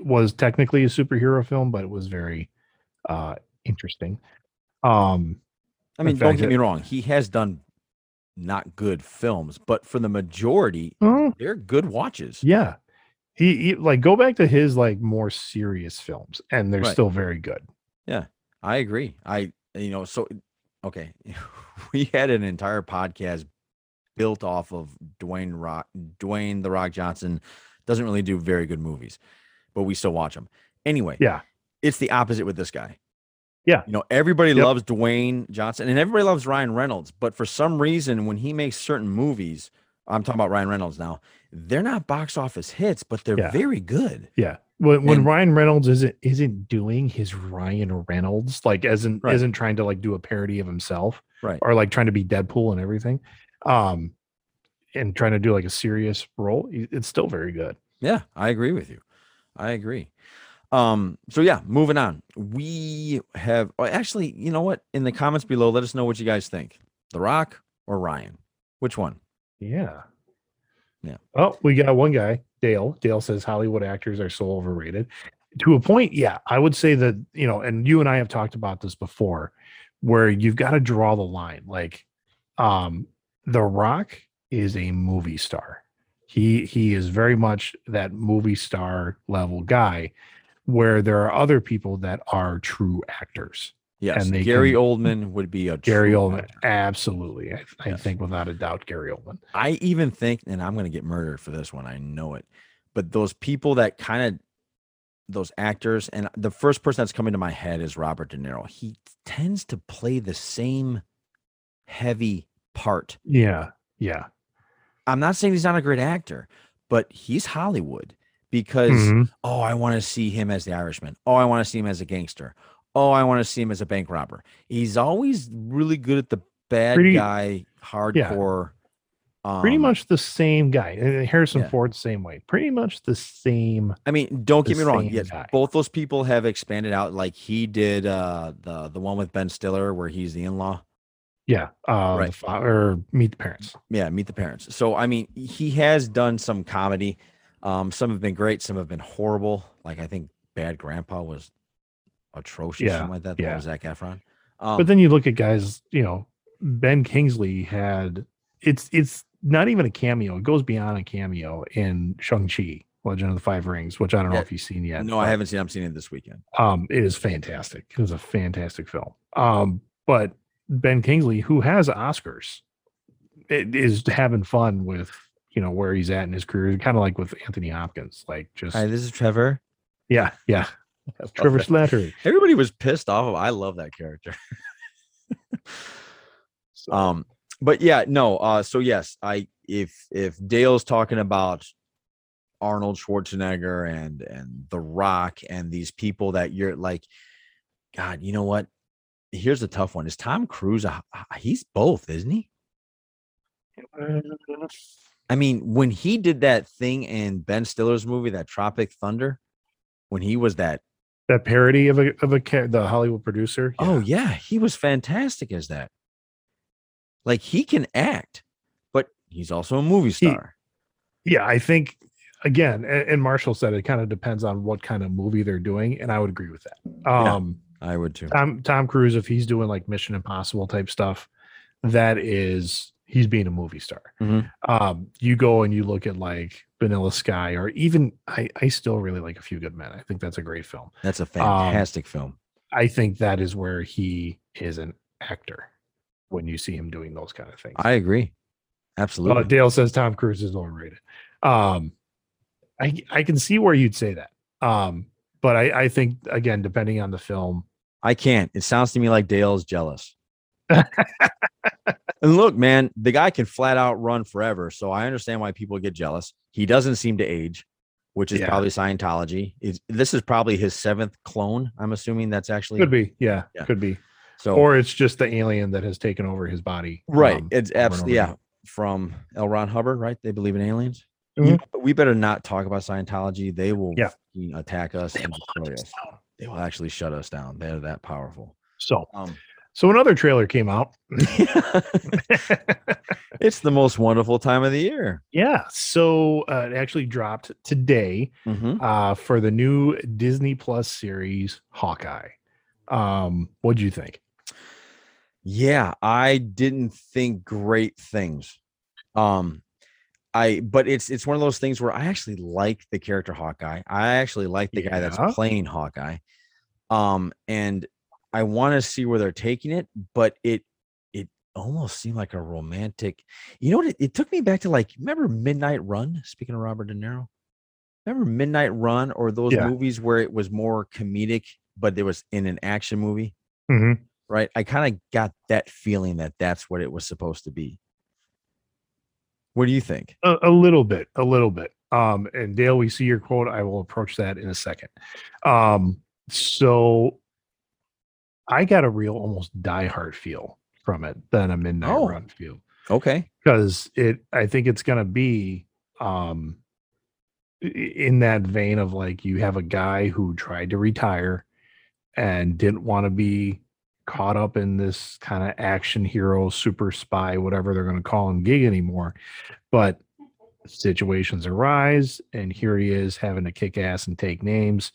was technically a superhero film but it was very uh interesting um I mean, don't get it- me wrong. He has done not good films, but for the majority, oh, they're good watches. yeah he, he like go back to his like more serious films and they're Right. still very good Yeah, I agree. I you know so okay, we had an entire podcast built off of Dwayne Rock, Dwayne the Rock Johnson doesn't really do very good movies, but we still watch them anyway. yeah it's the opposite with this guy. Yeah. You know, everybody Yep. loves Dwayne Johnson and everybody loves Ryan Reynolds, but for some reason, when he makes certain movies, I'm talking about Ryan Reynolds now, they're not box office hits, but they're Yeah. very good. yeah when, when And- ryan reynolds isn't isn't doing his ryan reynolds like isn't Right. isn't trying to like do a parody of himself Right. or like trying to be deadpool and everything um and trying to do like a serious role it's still very good Yeah, I agree with you. I agree. Um, so yeah, moving on. We have oh, actually, you know what? In the comments below, let us know what you guys think. The Rock or Ryan? Which one? Yeah. Yeah. Oh, we got one guy, Dale. Dale says Hollywood actors are so overrated. To a point, yeah. I would say that, you know, and you and I have talked about this before, where you've got to draw the line. Like, um, The Rock is a movie star. He he is very much that movie star level guy, where there are other people that are true actors. Yes, Gary can- Oldman would be a Gary Oldman, actor. absolutely. I, I Yes. think without a doubt, Gary Oldman. I even think, and I'm going to get murdered for this one. I know it. But those people that kind of, those actors, and the first person that's coming to my head is Robert De Niro. He tends to play the same heavy part. Yeah. Yeah. I'm not saying he's not a great actor, but he's Hollywood because Mhm. oh, I want to see him as the Irishman. Oh, I want to see him as a gangster. Oh, I want to see him as a bank robber. He's always really good at the bad Pretty- guy, hardcore. Pretty um, much the same guy. And Harrison Yeah. Ford, same way. Pretty much the same. I mean, don't get me wrong. Yes, guy. both those people have expanded out. Like he did uh the the one with Ben Stiller where he's the in-law. Yeah. Uh, Right. or Meet the Parents. Yeah, meet the parents. So I mean, he has done some comedy. Um, some have been great, some have been horrible. Like I think Bad Grandpa was atrocious, Yeah, something like that. The yeah. with Zac Efron. Um, but then you look at guys, you know, Ben Kingsley had it's it's not even a cameo. It goes beyond a cameo in Shang-Chi, Legend of the Five Rings, which I don't know Yeah. if you've seen yet. no, I haven't seen. I'm seeing it this weekend. Um, it is fantastic. It was a fantastic film. Um, but Ben Kingsley, who has Oscars, is having fun with you know where he's at in his career, kind of like with Anthony Hopkins. Like just Hi, this is Trevor. yeah, yeah. Trevor that. Slattery. Everybody was pissed off of. I love that character. So, um but yeah no uh so yes i if if dale's talking about arnold schwarzenegger and and the rock and these people that you're like god you know what here's a tough one is tom cruise a, he's both isn't he i mean when he did that thing in ben stiller's movie that tropic thunder when he was that that parody of a of a the Hollywood producer. oh yeah he was fantastic as that like he can act but he's also a movie He- star yeah. I think again, and, Marshall said it kind of depends on what kind of movie they're doing, and I would agree with that. Yeah. Um, i would too Tom Tom Cruise, if he's doing like Mission Impossible type stuff, that is he's being a movie star. Mhm. Um, you go and you look at like Vanilla Sky, or even I I still really like A Few Good Men. I think that's a great film. That's a fantastic film. I think that is where he is an actor when you see him doing those kind of things. I agree. Absolutely. Uh, Dale says Tom Cruise is overrated. Um, I I can see where you'd say that. Um, but I I think again, depending on the film, I can't. It sounds to me like Dale's jealous. and look, man, the guy can flat out run forever. So I understand why people get jealous. He doesn't seem to age, which is Yeah. probably Scientology. It's, this is probably his seventh clone. I'm assuming that's actually could be, yeah, Yeah. could be, so or it's just the alien that has taken over his body. right. um, it's absolutely yeah. From L. Ron Hubbard, right? They believe in aliens. Mhm. You- we better not talk about Scientology. They will Yeah. attack us They and destroy us us. They will actually shut us down. They're that powerful. So, Um, so another trailer came out. it's the most wonderful time of the year. yeah, so uh, it actually dropped today Mhm. uh, for the new Disney Plus series Hawkeye. Um, what'd you think? Yeah, I didn't think great things. Um, I but it's it's one of those things where I actually like the character Hawkeye. I actually like the guy that's playing Hawkeye. Um, and I want to see where they're taking it, but it it almost seemed like a romantic. You know what? It, it took me back to like remember Midnight Run. Speaking of Robert De Niro, remember Midnight Run or those Yeah. movies where it was more comedic, but it was in an action movie Mhm. right? I kind of got that feeling that that's what it was supposed to be. What do you think? A, a little bit, a little bit. Um, and Dale, we see your quote. I will approach that in a second. Um, so I got a real almost diehard feel from it than a midnight Oh. run feel Okay. because it. I think it's gonna be um in that vein of like you have a guy who tried to retire and didn't want to be caught up in this kind of action hero, super spy, whatever they're going to call him gig anymore. But situations arise, and here he is having to kick ass and take names.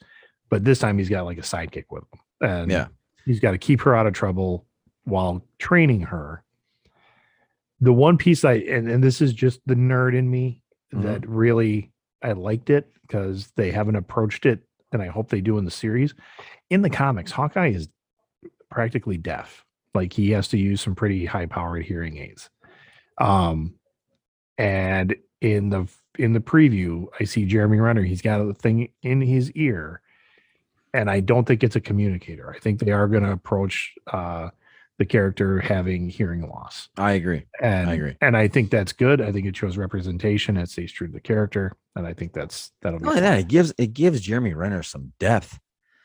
But this time he's got like a sidekick with him. And Yeah. He's got to keep her out of trouble while training her. The one piece I and, and this is just the nerd in me Mhm. that really I liked it because they haven't approached it, and I hope they do in the series. In the comics, Hawkeye is practically deaf. Like he has to use some pretty high powered hearing aids. Um and in the in the preview, I see Jeremy Renner, he's got a thing in his ear. And I don't think it's a communicator. I think they are going to approach uh the character having hearing loss. I agree. And I agree. And I think that's good. I think it shows representation. It stays true to the character. And I think that's that'll be Not only that, it gives it gives Jeremy Renner some depth.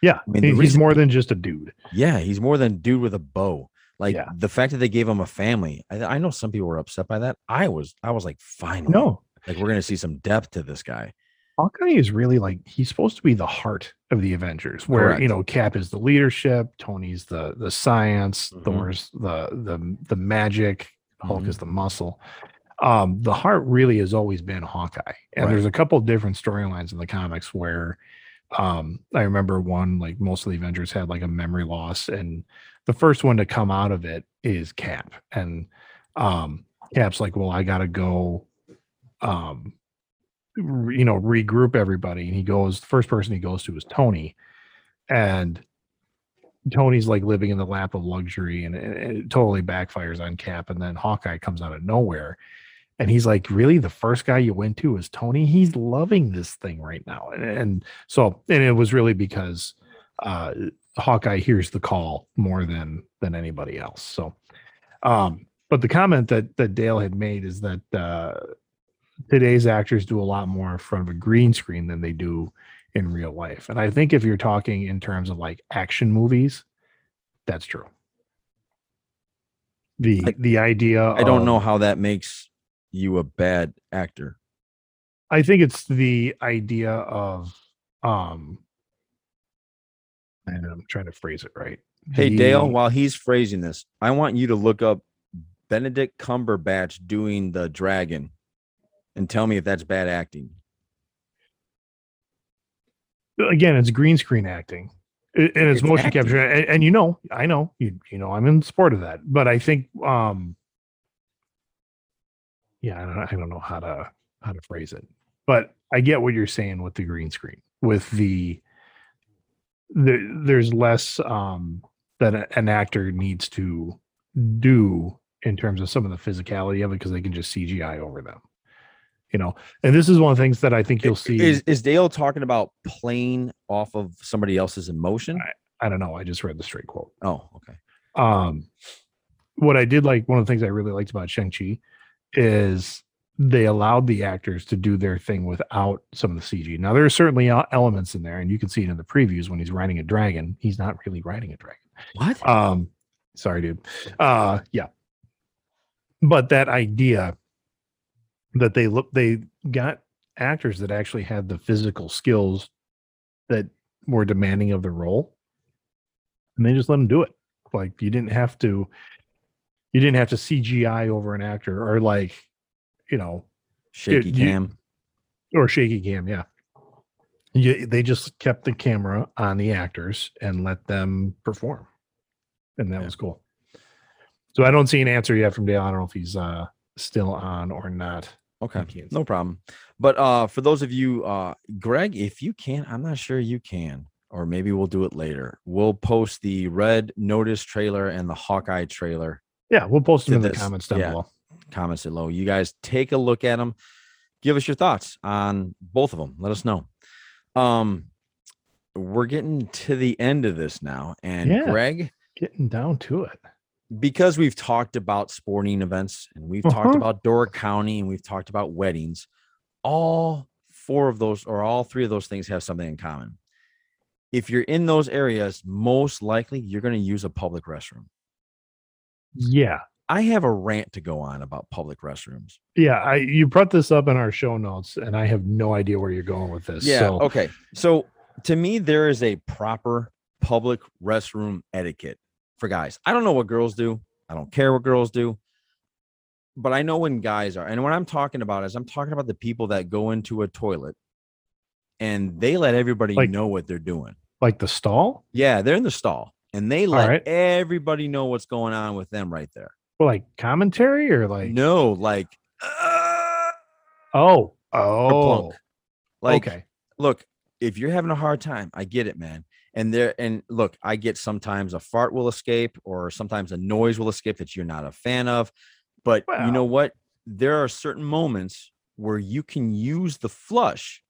yeah. I mean, he's reason- more than just a dude. Yeah, he's more than dude with a bow. Like Yeah. the fact that they gave him a family. I, I know some people were upset by that. I was I was like, finally, No, like we're gonna see some depth to this guy. Hawkeye is really like he's supposed to be the heart of the Avengers, where Correct. you know Cap is the leadership, Tony's the the science, Mhm. Thor's the the the magic, Hulk Mhm. is the muscle. Um, the heart really has always been Hawkeye, and Right. there's a couple different storylines in the comics where um I remember one like most of the Avengers had like a memory loss, and the first one to come out of it is Cap, and um Cap's like, well, I gotta go um you know regroup everybody and he goes the first person he goes to is tony and tony's like living in the lap of luxury and it, totally backfires on cap and then hawkeye comes out of nowhere and he's like really? The first guy you went to is tony? He's loving this thing right now. And, and so and it was really because uh hawkeye hears the call more than than anybody else. So um but the comment that that dale had made is that uh today's actors do a lot more in front of a green screen than they do in real life. And I think if you're talking in terms of like action movies, that's true. The the idea I don't of- know how that makes you a bad actor. I think it's the idea of um and I'm trying to phrase it right. Hey The- Dale, while he's phrasing this, I want you to look up Benedict Cumberbatch doing the dragon and tell me if that's bad acting. again, it's green screen acting. And it's, It's motion acting. capture. And, and you know, I know, you you know, I'm in support of that. But I think um yeah, I don't, I don't know how to how to phrase it. But I get what you're saying with the green screen. With the there, there's less um that a- an actor needs to do in terms of some of the physicality of it because they can just CGI over them. You know, and this is one of the things that I think you'll see. Is is Dale talking about playing off of somebody else's emotion? I don't know. I just read the straight quote. Oh, okay. Um, what I did like, one of the things I really liked about Shang-Chi is they allowed the actors to do their thing without some of the CG. Now, there are certainly elements in there, and you can see it in the previews when he's riding a dragon. He's not really riding a dragon. What? Um, sorry, dude. Uh, yeah. But that idea that they look, they got actors that actually had the physical skills that were demanding of the role, and they just let them do it. Like you didn't have to, you didn't have to CGI over an actor or like, you know, Shaky you- cam. or shaky cam. Yeah. You, they just kept the camera on the actors and let them perform. And that Yeah. was cool. So I don't see an answer yet from Dale. I don't know if he's uh, still on or not. Okay. No problem. But uh for those of you, uh Greg, if you can, I'm not sure you can, or maybe we'll do it later. We'll post the red notice trailer and the Hawkeye trailer Yeah, we'll post them in the comments down yeah. below. comments below. You guys take a look at them. Give us your thoughts on both of them. Let us know. Um, we're getting to the end of this now, and Yeah. Greg, Getting down to it. Because we've talked about sporting events and we've talked Uh-huh. about Door County and we've talked about weddings, all four of those or all three of those things have something in common. If you're in those areas, most likely you're going to use a public restroom. Yeah. I have a rant to go on about public restrooms. Yeah. I you brought this up in our show notes, and I have no idea where you're going with this. Yeah. So Okay. So to me, there is a proper public restroom etiquette for guys. I don't know what girls do. I don't care what girls do. But I know when guys are, and what I'm talking about is I'm talking about the people that go into a toilet and they let everybody Like- know what they're doing. like the stall? Yeah, they're in the stall and they let right. everybody know what's going on with them right there. Or like commentary or like No, like, uh, oh oh like, okay. look, if you're having a hard time, I get it, man. And there, and look, I get sometimes a fart will escape, or sometimes a noise will escape that you're not a fan of. But you know what? There are certain moments where you can use the flush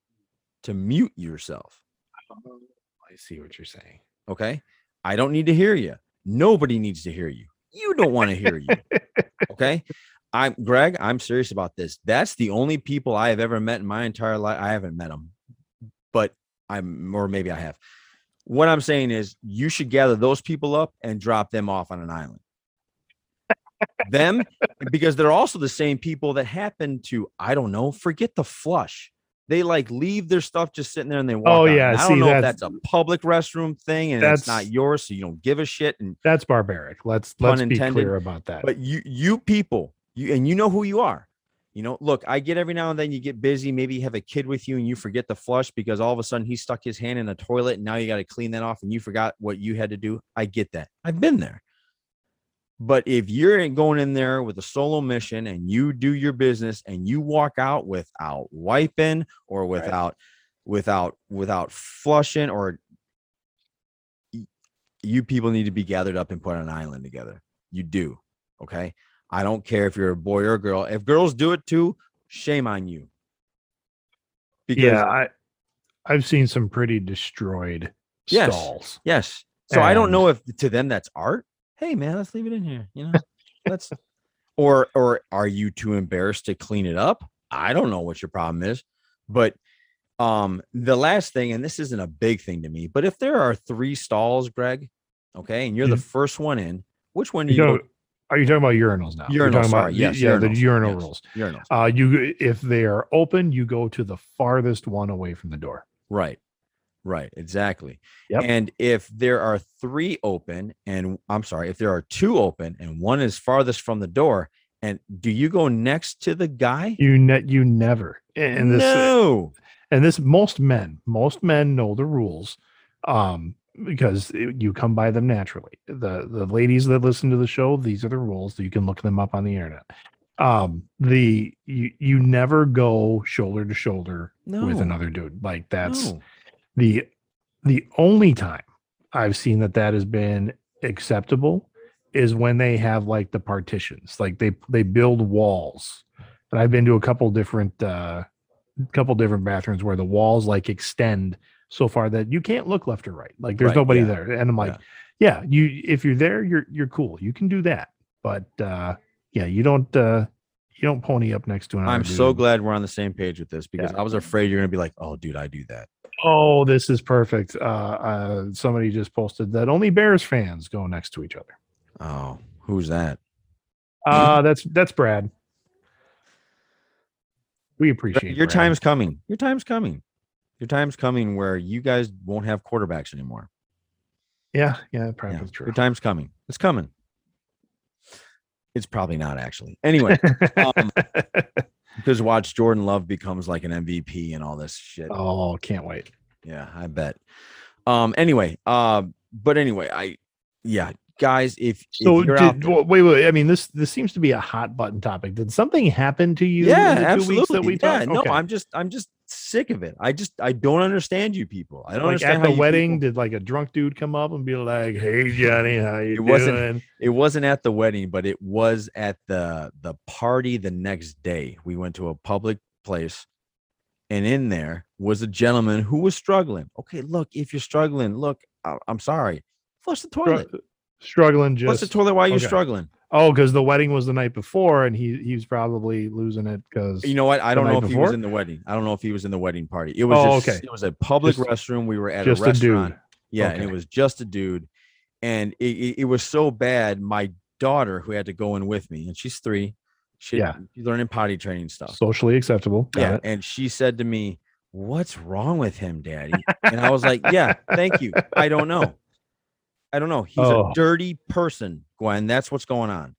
to mute yourself. Oh, I see what you're saying. Okay. I don't need to hear you. Nobody needs to hear you. You don't want to hear you. Okay. I'm Greg. I'm serious about this. That's the only people I have ever met in my entire life. I haven't met them, but I'm, or maybe I have. What I'm saying is, you should gather those people up and drop them off on an island. them, because they're also the same people that happen to, I don't know, forget the flush. They like leave their stuff just sitting there and they walk. Oh, out. yeah, And I see, don't know if that's- that's a public restroom thing and it's not yours, so you don't give a shit. And That's barbaric. Let's let's be clear about that. but you you people you and you know who you are you know look i get every now and then you get busy maybe you have a kid with you and you forget to flush because all of a sudden he stuck his hand in the toilet and now you got to clean that off and you forgot what you had to do. I get that. I've been there. But if you're going in there with a solo mission and you do your business and you walk out without wiping or without without without flushing or you people need to be gathered up and put on an island together. You do okay I don't care if you're a boy or a girl. If girls do it too, shame on you. Because yeah, I I've seen some pretty destroyed Yes. stalls. yes. So I don't know if to them that's art. Hey man, let's leave it in here. You know, let's or or are you too embarrassed to clean it up? I don't know what your problem is. But um the last thing, and this isn't a big thing to me, but if there are three stalls, Greg, okay, and you're the Mhm. first one in, which one do You you, go are you talking about urinals now? You're talking sorry, about yes, yeah, the urinal yes. rules. urinals? Uh, you if they are open, you go to the farthest one away from the door. Right. Right. Exactly. Yep. And if there are three open, and I'm sorry, if there are two open and one is farthest from the door, and do you go next to the guy? You ne- you never and this no. and this most men most men know the rules um because you come by them naturally. The the ladies that listen to the show these are the rules you can look them up on the internet. Um the you you never go shoulder to shoulder No. with another dude. Like that's no. the the only time i've seen that that has been acceptable is when they have like the partitions. Like they they build walls. And i've been to a couple different uh couple different bathrooms where the walls like extend so far that you can't look left or right like there's Right, nobody yeah, there and i'm like yeah. you if you're there you're you're cool you can do that but uh yeah you don't uh you don't pony up next to an I'm so glad we're on the same page with this because Yeah. I was afraid you're gonna be like, oh, dude, I do that. Oh, this is perfect. Uh, uh, somebody just posted that only Bears fans go next to each other. Oh, who's that? Uh, that's that's Brad. We appreciate Your Brad. time's coming. Your time's coming. Your time's coming where you guys won't have quarterbacks anymore. Yeah, yeah, probably Yeah, true. Your time's coming. It's coming. It's probably not actually. Anyway, um, because watch Jordan Love becomes like an MVP and all this shit. oh, can't wait. Yeah, I bet. Um. Anyway. Um. But anyway, I. Yeah, guys. If, So, if did, there- wait, wait. I mean, this this seems to be a hot button topic. Did something happen to you? yeah, in the two absolutely. that we yeah, talked? no, I'm just, I'm just sick of it. I just, I don't understand you people. I don't like understand at the wedding. people- Did like a drunk dude come up and be like, "Hey, Johnny, how you It wasn't- doing?" it wasn't at the wedding, but it was at the the party the next day. We went to a public place, and in there was a gentleman who was struggling. Okay, look, if you're struggling, look, I, I'm sorry, flush the toilet. Stru- struggling Flush the toilet while you're okay. struggling. Oh, because the wedding was the night before, and he he was probably losing it because You know what? I don't know if he was in the wedding. I don't know if he was in the wedding party. It was Oh, just okay. it was a public Just- restroom. We were at just a a restaurant. dude. Yeah, and it was just a dude. And it, it, it was so bad. My daughter, who had to go in with me, and she's three, she Yeah. she's learning potty training stuff. socially acceptable. Got yeah. it. And she said to me, What's wrong with him, daddy? And I was like, Yeah, thank you. I don't know. I don't know. He's Oh. a dirty person, Gwen. That's what's going on.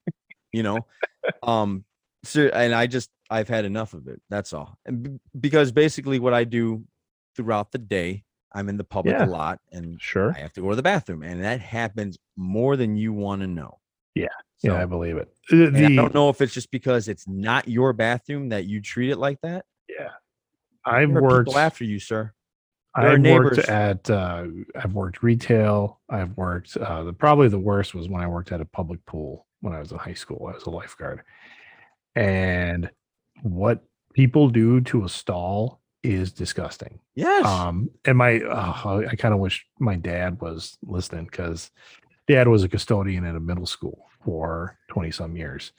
You know? um, so and I just I've had enough of it. That's all. And b- because basically what I do throughout the day, I'm in the public Yeah. a lot and Sure. I have to go to the bathroom, and that happens more than you want to know. Yeah. So, yeah, I believe it. Uh, and I don't know if it's just because it's not your bathroom that you treat it like that. yeah, I've worked. after you, sir. I've worked at. Uh, I've worked retail. I've worked. Uh, the probably the worst was when I worked at a public pool when I was in high school. I was a lifeguard, and what people do to a stall is disgusting. Yes. Um, and my, oh, I kind of wish my dad was listening because dad was a custodian at a middle school for 20 some years.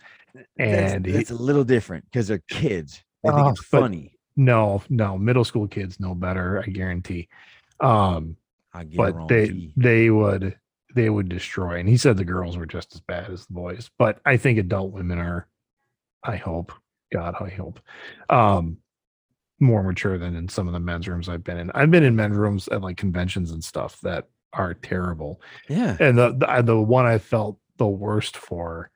And that's a little different because they're kids. I think Oh, it's funny. No, no, middle school kids know better, I guarantee. Um, I but they they would they would destroy and he said the girls were just as bad as the boys but i think adult women are i hope god i hope um more mature than in some of the men's rooms i've been in i've been in men's rooms at like conventions and stuff that are terrible yeah. and the the, the one i felt the worst for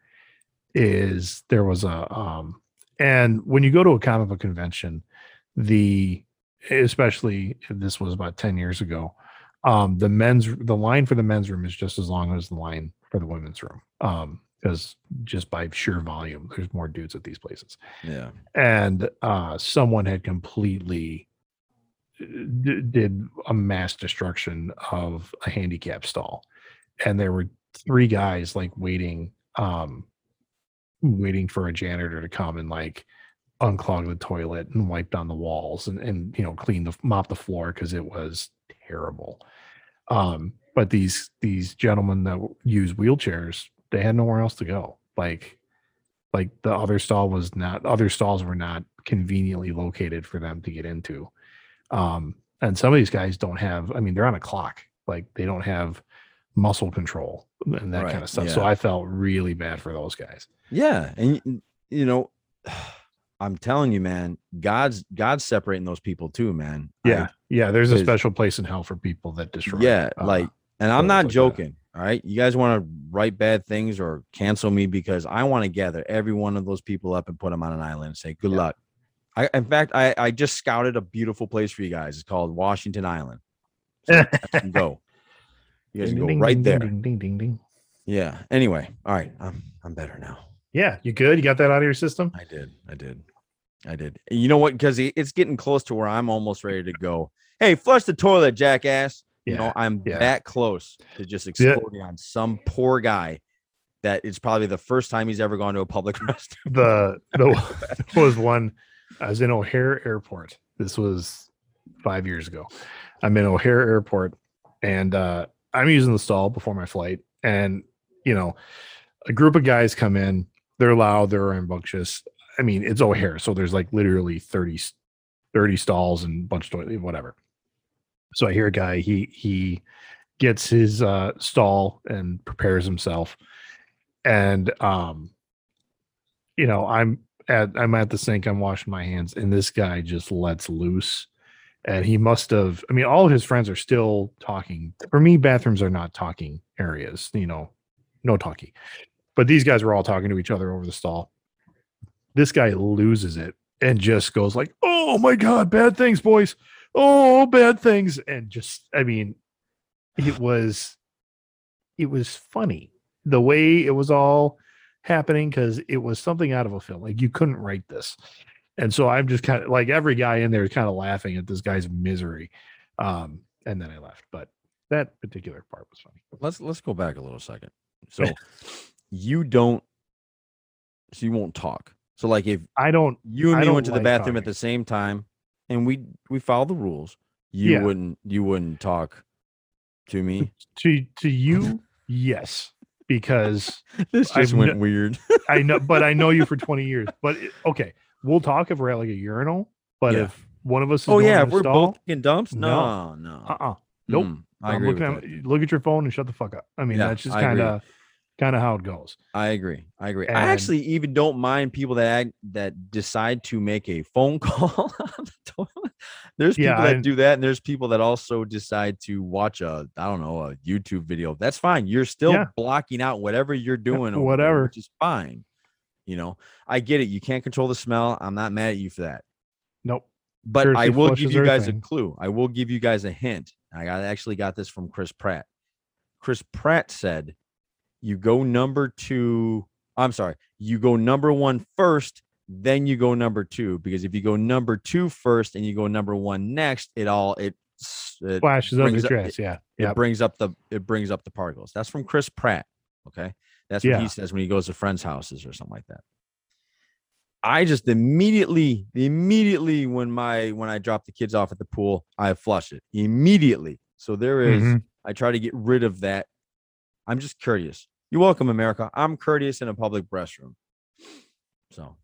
is there was a um and when you go to a comic book convention the especially this was about 10 years ago um the men's the line for the men's room is just as long as the line for the women's room um because just by sheer volume there's more dudes at these places Yeah. and uh someone had completely d- did a mass destruction of a handicap stall and there were three guys like waiting um waiting for a janitor to come and like unclog the toilet and wipe down the walls and and you know clean the mop the floor because it was terrible. Um but these these gentlemen that use wheelchairs they had nowhere else to go. Like like the other stall was not other stalls were not conveniently located for them to get into. Um and some of these guys don't have i mean they're on a clock. Like they don't have muscle control and that kind of stuff. So i felt really bad for those guys. Yeah. And you know, I'm telling you, man, God's God's separating those people too, man. I- yeah yeah there's a special place in hell for people that destroy yeah, uh, like and I'm not like that. joking. All right. You guys want to write bad things or cancel me because I want to gather every one of those people up and put them on an island and say, good Yeah. luck. I, in fact, I, I just scouted a beautiful place for you guys. It's called Washington Island. So you guys can go. You guys ding, can go ding, right ding, there. ding, ding, ding, ding. Yeah. Anyway. All right. I'm, I'm better now. yeah you good you got that out of your system I did. I did. I did. You know what? Because it's getting close to where I'm almost ready to go. Hey, flush the toilet, jackass. You know, I'm yeah. that close to just Yeah. exploding on some poor guy that it's probably the first time he's ever gone to a public restroom. the the was one I was in O'Hare Airport. This was five years ago. I'm in O'Hare Airport and uh I'm using the stall before my flight. And you know, a group of guys come in, they're loud, they're rambunctious. I mean, it's O'Hare, so there's like literally 30, s- 30 stalls and bunch of toilet, whatever. So I hear a guy, he he gets his uh stall and prepares himself. And um you know, I'm at I'm at the sink, I'm washing my hands, and this guy just lets loose. And he must have, I mean, all of his friends are still talking. For me, bathrooms are not talking areas, you know, no talkie. But these guys were all talking to each other over the stall. This guy loses it and just goes like, "Oh my god, bad things, boys! Oh, bad things!" And just, I mean, it was, it was funny the way it was all happening because it was something out of a film. Like you couldn't write this. And so I'm just kind of like every guy in there is kind of laughing at this guy's misery. Um, and then I left. But that particular part was funny. let's let's go back a little second. So you don't so you won't talk. So like if I don't you and I me went to the like bathroom at the same time and we we followed the rules, you Yeah. wouldn't you wouldn't talk to me. to to you, yes, because this just I've went no- weird. I know, but I know you for 20 years. But it- okay, we'll talk if we're at like a urinal. But Yeah. if one of us is oh yeah, if we're stall, both in dumps? No. No, no. uh-uh. nope. Mm, I. With looking at, look at your phone and shut the fuck up. I mean, Yeah, that's just kind of kind of how it goes. I agree. I agree. I actually even don't mind people that act, that decide to make a phone call on the toilet. There's people Yeah, that I- do that, and there's people that also decide to watch a I don't know a YouTube video. That's fine. You're still Yeah. blocking out whatever you're doing, over there, whatever. which is fine. You know, I get it. You can't control the smell. I'm not mad at you for that. Nope. But I will give you guys a clue. I will give you guys a hint. I got actually got this from Chris Pratt. Chris Pratt said, "You go number two. I'm sorry. You go number one first, then you go number two. Because if you go number two first and you go number one next, it all it, it Flashes up up- dress. Yeah. it Yep. brings up the it brings up the particles. That's from Chris Pratt. Okay. That's what Yeah. he says when he goes to friends' houses or something like that. I just immediately, immediately when my when I drop the kids off at the pool, I flush it immediately. So there is- Mhm. I try to get rid of that I'm just courteous. You're welcome, America. I'm courteous in a public restroom. So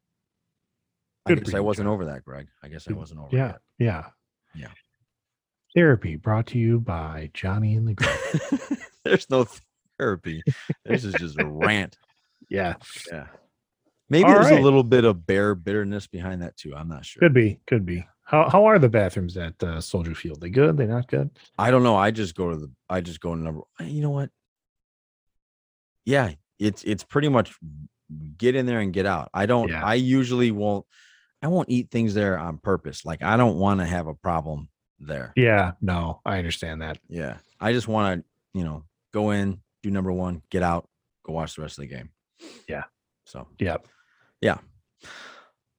I Good guess I wasn't over that, Greg. I guess I wasn't over Yeah, yeah, Yeah. Therapy brought to you by Johnny and the Greg. There's no therapy. This is just a rant. yeah, Yeah. Maybe All there's right. a little bit of bear bitterness behind that too. I'm not sure. could be, could be. How how are the bathrooms at uh, Soldier Field? They good? They not good? I don't know. I just go to the I just go to number you know what? Yeah, it's it's pretty much get in there and get out. I don't Yeah. I usually won't I won't eat things there on purpose. Like I don't want to have a problem there. Yeah, no, I understand that. Yeah. I just want to, you know, go in, do number 1, get out, go watch the rest of the game. Yeah. So, Yep. Yeah.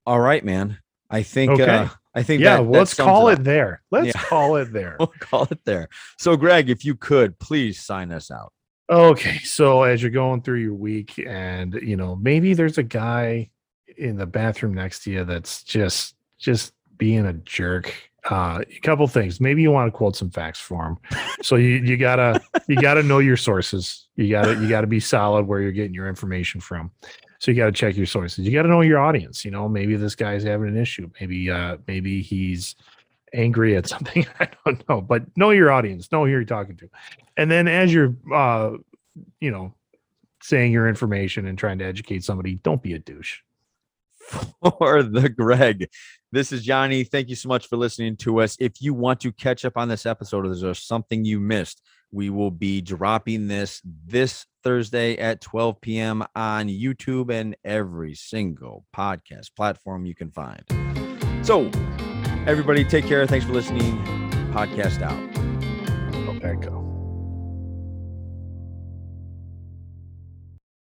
All right, man. I think Okay. uh I think Yeah, that, that let's call up. it there. Let's Yeah. call it there. We'll call it there. So Greg, if you could, please sign us out. Okay, so as you're going through your week, and you know, maybe there's a guy in the bathroom next to you that's just just being a jerk. Uh, a couple things. Maybe you want to quote some facts for him. So you you gotta you gotta know your sources. You gotta you gotta be solid where you're getting your information from. So you gotta check your sources. You gotta know your audience. You know, maybe this guy's having an issue. Maybe uh maybe he's angry at something. I don't know, but know your audience. Know who you're talking to. And then as you're uh you know saying your information and trying to educate somebody, don't be a douche. for the Greg. This is Johnny. Thank you so much for listening to us. If you want to catch up on this episode or there's something you missed, we will be dropping this this Thursday at 12 p.m. on YouTube and every single podcast platform you can find. So, everybody, take care. Thanks for listening. Podcast out. Oh, Pack Go.